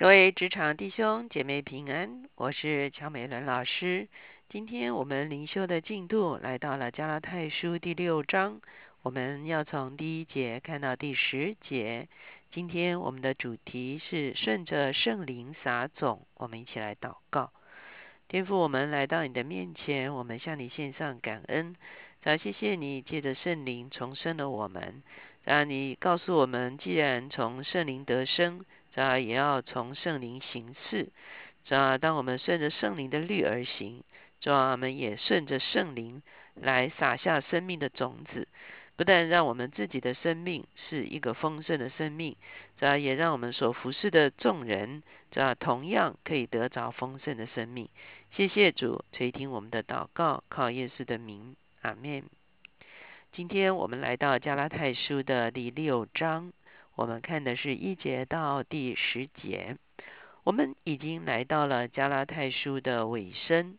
各位职场弟兄姐妹平安，我是乔美伦老师。今天我们灵修的进度来到了加拉太书第六章，我们要从第一节看到第十节。今天我们的主题是顺着圣灵撒种，我们一起来祷告。天父，我们来到你的面前，我们向你献上感恩。早谢谢你借着圣灵重生了我们。让你告诉我们，既然从圣灵得生。这也要从圣灵行事。这当我们顺着圣灵的律而行，这我们也顺着圣灵来撒下生命的种子，不但让我们自己的生命是一个丰盛的生命，这也让我们所服侍的众人，这同样可以得着丰盛的生命。谢谢主垂听我们的祷告，靠耶稣的名，阿门。今天我们来到加拉太书的第六章。我们看的是一节到第十节，我们已经来到了加拉太书的尾声。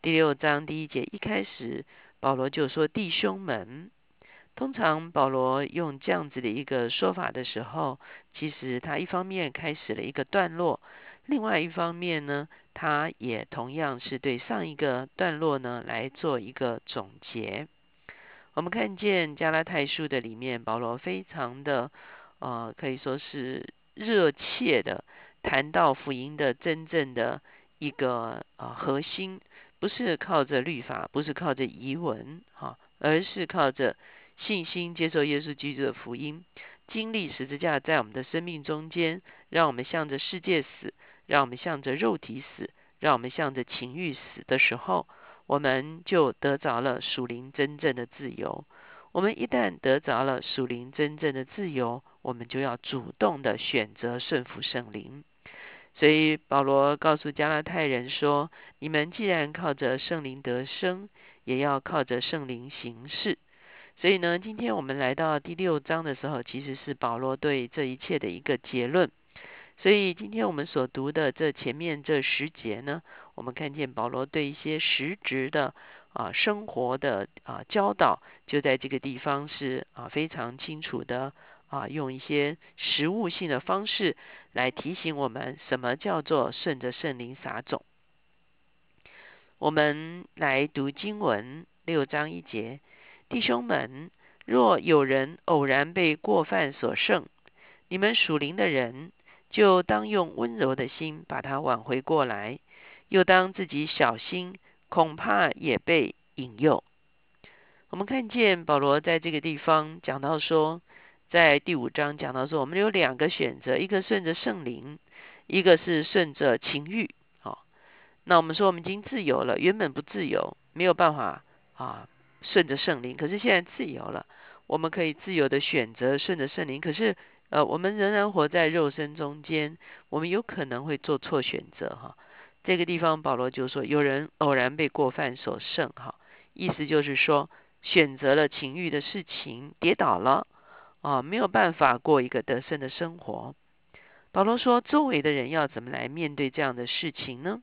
第六章第一节一开始，保罗就说：“弟兄们。”通常保罗用这样子的一个说法的时候，其实他一方面开始了一个段落，另外一方面呢，他也同样是对上一个段落呢来做一个总结。我们看见加拉太书的里面，保罗非常的。呃，可以说是热切的谈到福音的真正的一个呃核心，不是靠着律法，不是靠着遗文哈，而是靠着信心接受耶稣基督的福音，经历十字架在我们的生命中间，让我们向着世界死，让我们向着肉体死，让我们向着情欲死的时候，我们就得着了属灵真正的自由。我们一旦得着了属灵真正的自由，我们就要主动的选择顺服圣灵。所以保罗告诉加拉太人说：“你们既然靠着圣灵得生，也要靠着圣灵行事。”所以呢，今天我们来到第六章的时候，其实是保罗对这一切的一个结论。所以今天我们所读的这前面这十节呢，我们看见保罗对一些实质的。啊，生活的啊教导就在这个地方是啊非常清楚的啊，用一些实物性的方式来提醒我们什么叫做顺着圣灵撒种。我们来读经文六章一节，弟兄们，若有人偶然被过犯所胜，你们属灵的人就当用温柔的心把他挽回过来，又当自己小心。恐怕也被引诱。我们看见保罗在这个地方讲到说，在第五章讲到说，我们有两个选择，一个顺着圣灵，一个是顺着情欲。好，那我们说我们已经自由了，原本不自由，没有办法啊顺着圣灵，可是现在自由了，我们可以自由的选择顺着圣灵。可是呃，我们仍然活在肉身中间，我们有可能会做错选择哈。这个地方，保罗就说：“有人偶然被过犯所胜，哈，意思就是说，选择了情欲的事情，跌倒了，啊，没有办法过一个得胜的生活。”保罗说：“周围的人要怎么来面对这样的事情呢？”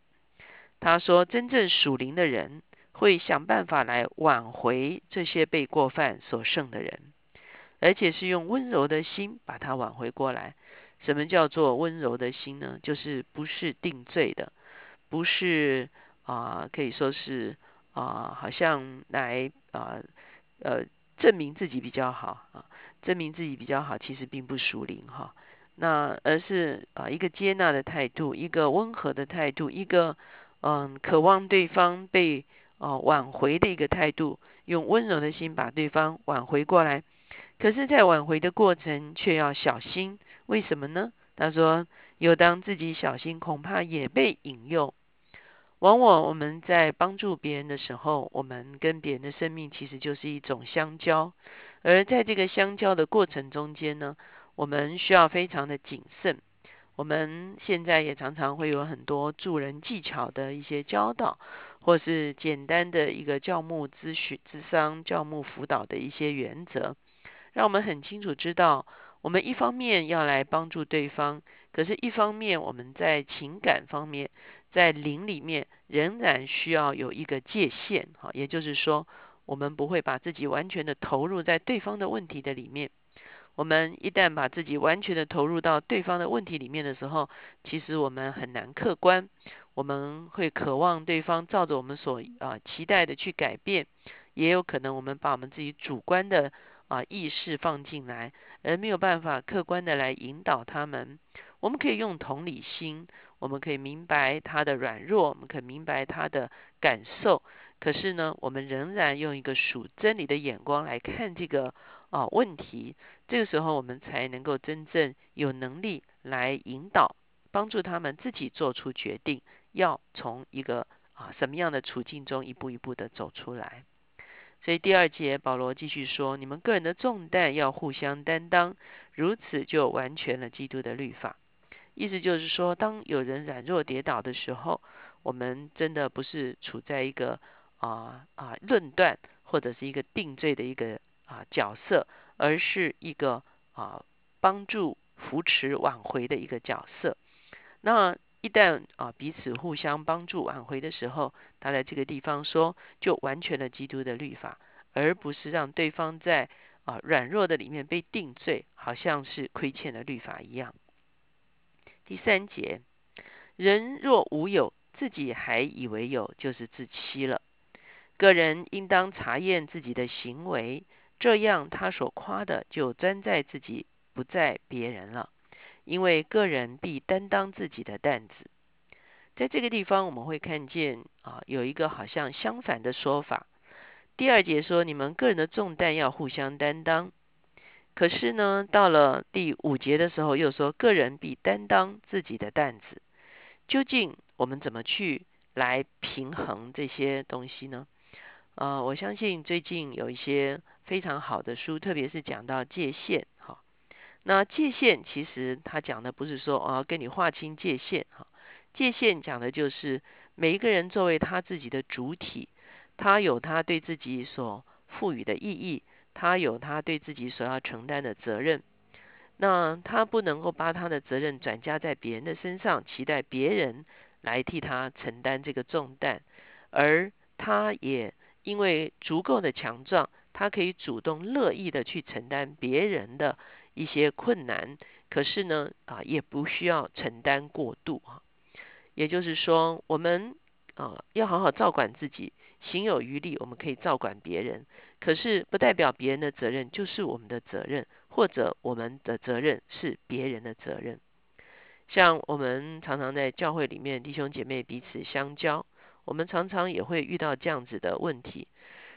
他说：“真正属灵的人会想办法来挽回这些被过犯所剩的人，而且是用温柔的心把他挽回过来。什么叫做温柔的心呢？就是不是定罪的。”不是啊，可以说是啊，好像来啊呃证明自己比较好啊，证明自己比较好，其实并不属灵哈。那而是啊一个接纳的态度，一个温和的态度，一个嗯渴望对方被啊挽回的一个态度，用温柔的心把对方挽回过来。可是，在挽回的过程却要小心，为什么呢？他说：“有当自己小心，恐怕也被引诱。”往往我们在帮助别人的时候，我们跟别人的生命其实就是一种相交，而在这个相交的过程中间呢，我们需要非常的谨慎。我们现在也常常会有很多助人技巧的一些教导，或是简单的一个教牧咨询、智商教牧辅导的一些原则，让我们很清楚知道，我们一方面要来帮助对方，可是一方面我们在情感方面。在灵里面仍然需要有一个界限，哈，也就是说，我们不会把自己完全的投入在对方的问题的里面，我们一旦把自己完全的投入到对方的问题里面的时候，其实我们很难客观。我们会渴望对方照着我们所啊期待的去改变，也有可能我们把我们自己主观的啊意识放进来，而没有办法客观的来引导他们。我们可以用同理心，我们可以明白他的软弱，我们可以明白他的感受。可是呢，我们仍然用一个属真理的眼光来看这个啊问题。这个时候，我们才能够真正有能力来引导，帮助他们自己做出决定。要从一个啊什么样的处境中一步一步的走出来，所以第二节保罗继续说：你们个人的重担要互相担当，如此就完全了基督的律法。意思就是说，当有人软弱跌倒的时候，我们真的不是处在一个啊啊论断或者是一个定罪的一个啊角色，而是一个啊帮助扶持挽回的一个角色。那。一旦啊彼此互相帮助挽回的时候，他在这个地方说，就完全了基督的律法，而不是让对方在啊软弱的里面被定罪，好像是亏欠了律法一样。第三节，人若无有，自己还以为有，就是自欺了。个人应当查验自己的行为，这样他所夸的就专在自己，不在别人了。因为个人必担当自己的担子，在这个地方我们会看见啊，有一个好像相反的说法。第二节说，你们个人的重担要互相担当。可是呢，到了第五节的时候，又说个人必担当自己的担子。究竟我们怎么去来平衡这些东西呢？呃，我相信最近有一些非常好的书，特别是讲到界限哈。那界限其实他讲的不是说哦跟你划清界限哈，界限讲的就是每一个人作为他自己的主体，他有他对自己所赋予的意义，他有他对自己所要承担的责任。那他不能够把他的责任转嫁在别人的身上，期待别人来替他承担这个重担，而他也因为足够的强壮，他可以主动乐意的去承担别人的。一些困难，可是呢，啊，也不需要承担过度啊。也就是说，我们啊要好好照管自己，行有余力，我们可以照管别人。可是，不代表别人的责任就是我们的责任，或者我们的责任是别人的责任。像我们常常在教会里面，弟兄姐妹彼此相交，我们常常也会遇到这样子的问题。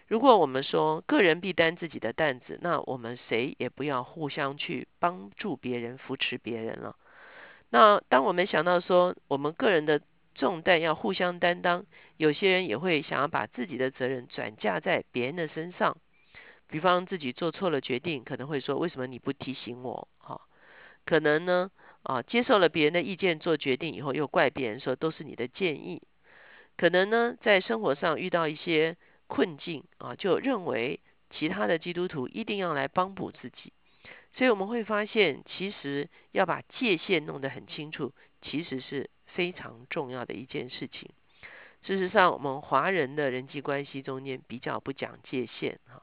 如果我们说个人必担自己的担子，那我们谁也不要互相去帮助别人、扶持别人了。那当我们想到说我们个人的重担要互相担当，有些人也会想要把自己的责任转嫁在别人的身上。比方自己做错了决定，可能会说为什么你不提醒我？哈，可能呢啊接受了别人的意见做决定以后，又怪别人说都是你的建议。可能呢在生活上遇到一些。困境啊，就认为其他的基督徒一定要来帮补自己，所以我们会发现，其实要把界限弄得很清楚，其实是非常重要的一件事情。事实上，我们华人的人际关系中间比较不讲界限哈，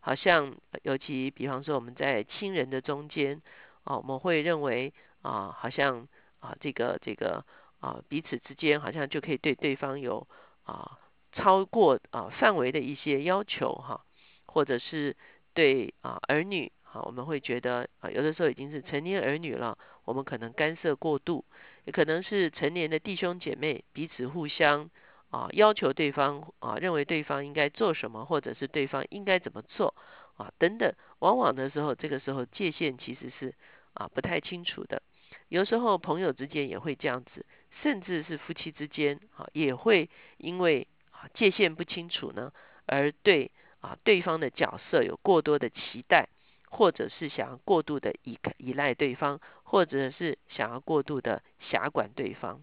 好像尤其比方说我们在亲人的中间啊，我们会认为啊，好像啊这个这个啊彼此之间好像就可以对对方有啊。超过啊范围的一些要求哈，或者是对啊儿女哈，我们会觉得啊有的时候已经是成年儿女了，我们可能干涉过度，也可能是成年的弟兄姐妹彼此互相啊要求对方啊认为对方应该做什么，或者是对方应该怎么做啊等等，往往的时候这个时候界限其实是啊不太清楚的，有时候朋友之间也会这样子，甚至是夫妻之间啊也会因为啊。界限不清楚呢，而对啊对方的角色有过多的期待，或者是想要过度的依依赖对方，或者是想要过度的辖管对方。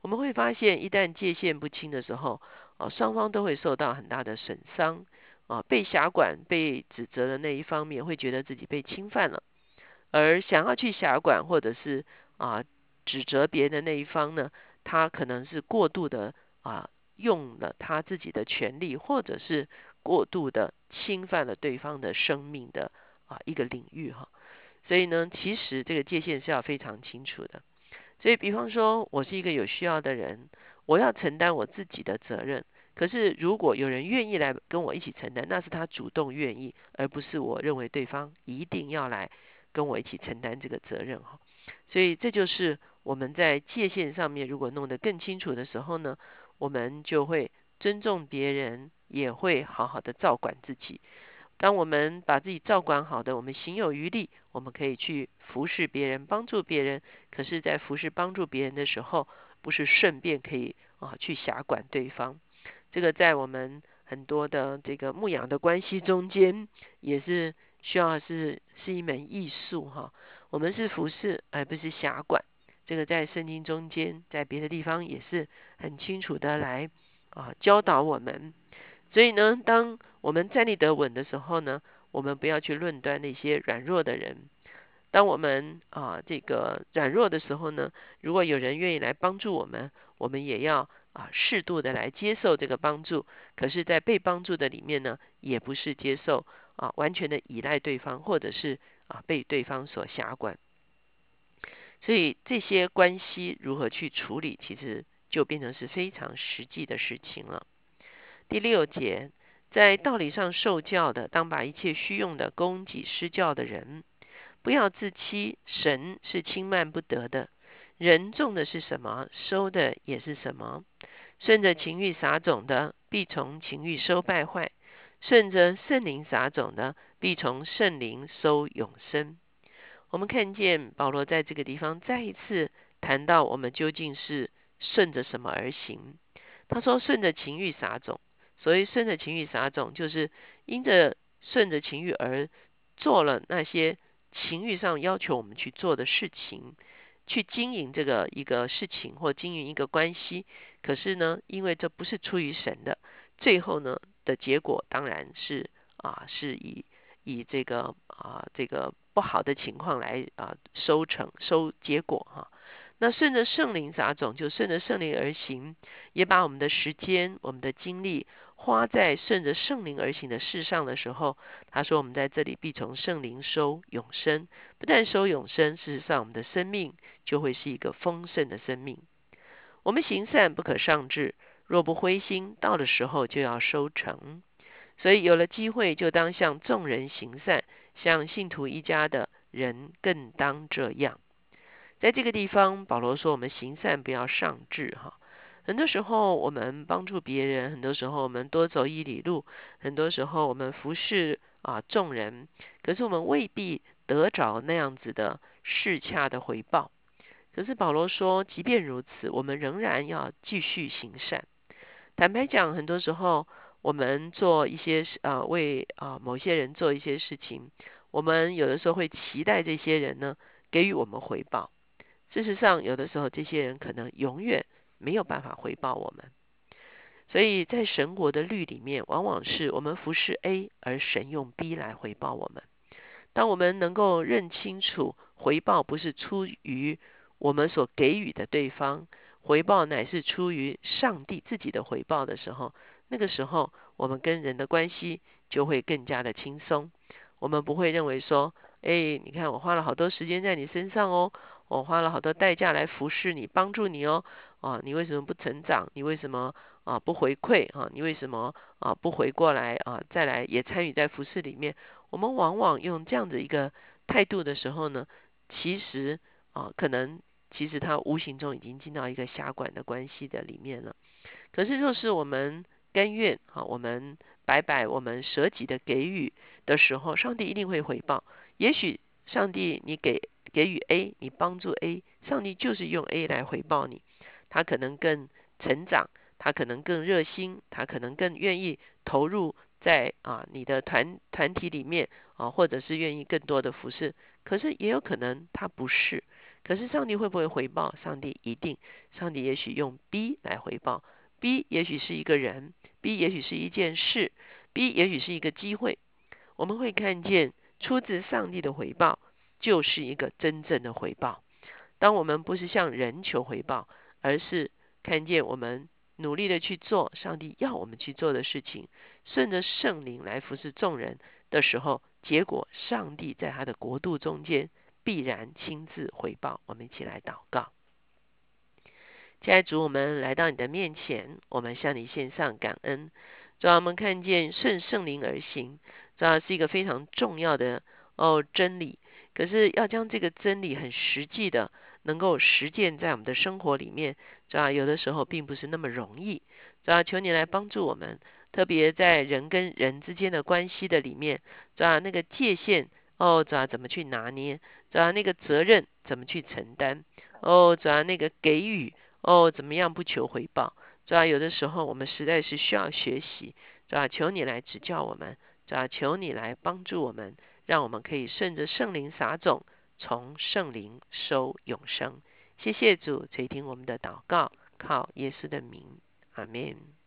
我们会发现，一旦界限不清的时候，啊双方都会受到很大的损伤。啊被辖管、被指责的那一方面会觉得自己被侵犯了，而想要去辖管或者是啊指责别人的那一方呢，他可能是过度的啊。用了他自己的权利，或者是过度的侵犯了对方的生命的啊一个领域哈，所以呢，其实这个界限是要非常清楚的。所以，比方说我是一个有需要的人，我要承担我自己的责任。可是，如果有人愿意来跟我一起承担，那是他主动愿意，而不是我认为对方一定要来跟我一起承担这个责任哈。所以，这就是我们在界限上面如果弄得更清楚的时候呢，我们就会尊重别人，也会好好的照管自己。当我们把自己照管好的，我们行有余力，我们可以去服侍别人，帮助别人。可是，在服侍帮助别人的时候，不是顺便可以啊去辖管对方。这个在我们很多的这个牧养的关系中间，也是需要是是一门艺术哈。我们是服侍，而不是辖管。这个在圣经中间，在别的地方也是很清楚的来啊教导我们。所以呢，当我们站立得稳的时候呢，我们不要去论断那些软弱的人。当我们啊这个软弱的时候呢，如果有人愿意来帮助我们，我们也要。啊，适度的来接受这个帮助，可是，在被帮助的里面呢，也不是接受啊，完全的依赖对方，或者是啊被对方所辖管。所以这些关系如何去处理，其实就变成是非常实际的事情了。第六节，在道理上受教的，当把一切虚用的供给施教的人，不要自欺，神是轻慢不得的。人种的是什么，收的也是什么。顺着情欲撒种的，必从情欲收败坏；顺着圣灵撒种的，必从圣灵收永生。我们看见保罗在这个地方再一次谈到，我们究竟是顺着什么而行。他说：“顺着情欲撒种。”所谓顺着情欲撒种，就是因着顺着情欲而做了那些情欲上要求我们去做的事情。去经营这个一个事情或经营一个关系，可是呢，因为这不是出于神的，最后呢的结果当然是啊，是以以这个啊这个不好的情况来啊收成收结果哈。那顺着圣灵撒种，就顺着圣灵而行，也把我们的时间、我们的精力花在顺着圣灵而行的事上的时候，他说：“我们在这里必从圣灵收永生，不但收永生，事实上我们的生命就会是一个丰盛的生命。我们行善不可上志，若不灰心，到的时候就要收成。所以有了机会，就当向众人行善，向信徒一家的人更当这样。”在这个地方，保罗说：“我们行善不要上志。”哈，很多时候我们帮助别人，很多时候我们多走一里路，很多时候我们服侍啊众人，可是我们未必得着那样子的适恰的回报。可是保罗说，即便如此，我们仍然要继续行善。坦白讲，很多时候我们做一些啊为啊某些人做一些事情，我们有的时候会期待这些人呢给予我们回报。事实上，有的时候这些人可能永远没有办法回报我们。所以在神国的律里面，往往是我们服侍 A，而神用 B 来回报我们。当我们能够认清楚回报不是出于我们所给予的对方，回报乃是出于上帝自己的回报的时候，那个时候我们跟人的关系就会更加的轻松。我们不会认为说，哎，你看我花了好多时间在你身上哦。我花了好多代价来服侍你，帮助你哦，啊，你为什么不成长？你为什么啊不回馈？啊，你为什么啊不回过来啊？再来也参与在服侍里面？我们往往用这样的一个态度的时候呢，其实啊，可能其实他无形中已经进到一个辖管的关系的里面了。可是若是我们甘愿啊，我们白白我们舍己的给予的时候，上帝一定会回报。也许上帝你给。给予 A，你帮助 A，上帝就是用 A 来回报你。他可能更成长，他可能更热心，他可能更愿意投入在啊你的团团体里面啊，或者是愿意更多的服侍。可是也有可能他不是。可是上帝会不会回报？上帝一定。上帝也许用 B 来回报，B 也许是一个人，B 也许是一件事，B 也许是一个机会。我们会看见出自上帝的回报。就是一个真正的回报。当我们不是向人求回报，而是看见我们努力的去做上帝要我们去做的事情，顺着圣灵来服侍众人的时候，结果上帝在他的国度中间必然亲自回报。我们一起来祷告。亲爱的主，我们来到你的面前，我们向你献上感恩。主要我们看见顺圣灵而行，主要是一个非常重要的哦真理。可是要将这个真理很实际的能够实践在我们的生活里面，主要有的时候并不是那么容易。主要求你来帮助我们，特别在人跟人之间的关系的里面，主要那个界限哦，主要怎么去拿捏？主要那个责任怎么去承担？哦，主要那个给予哦，怎么样不求回报？主要有的时候我们实在是需要学习，主要求你来指教我们，主要求你来帮助我们，让我们可以顺着圣灵撒种，从圣灵收永生。谢谢主垂听我们的祷告，靠耶稣的名，阿门。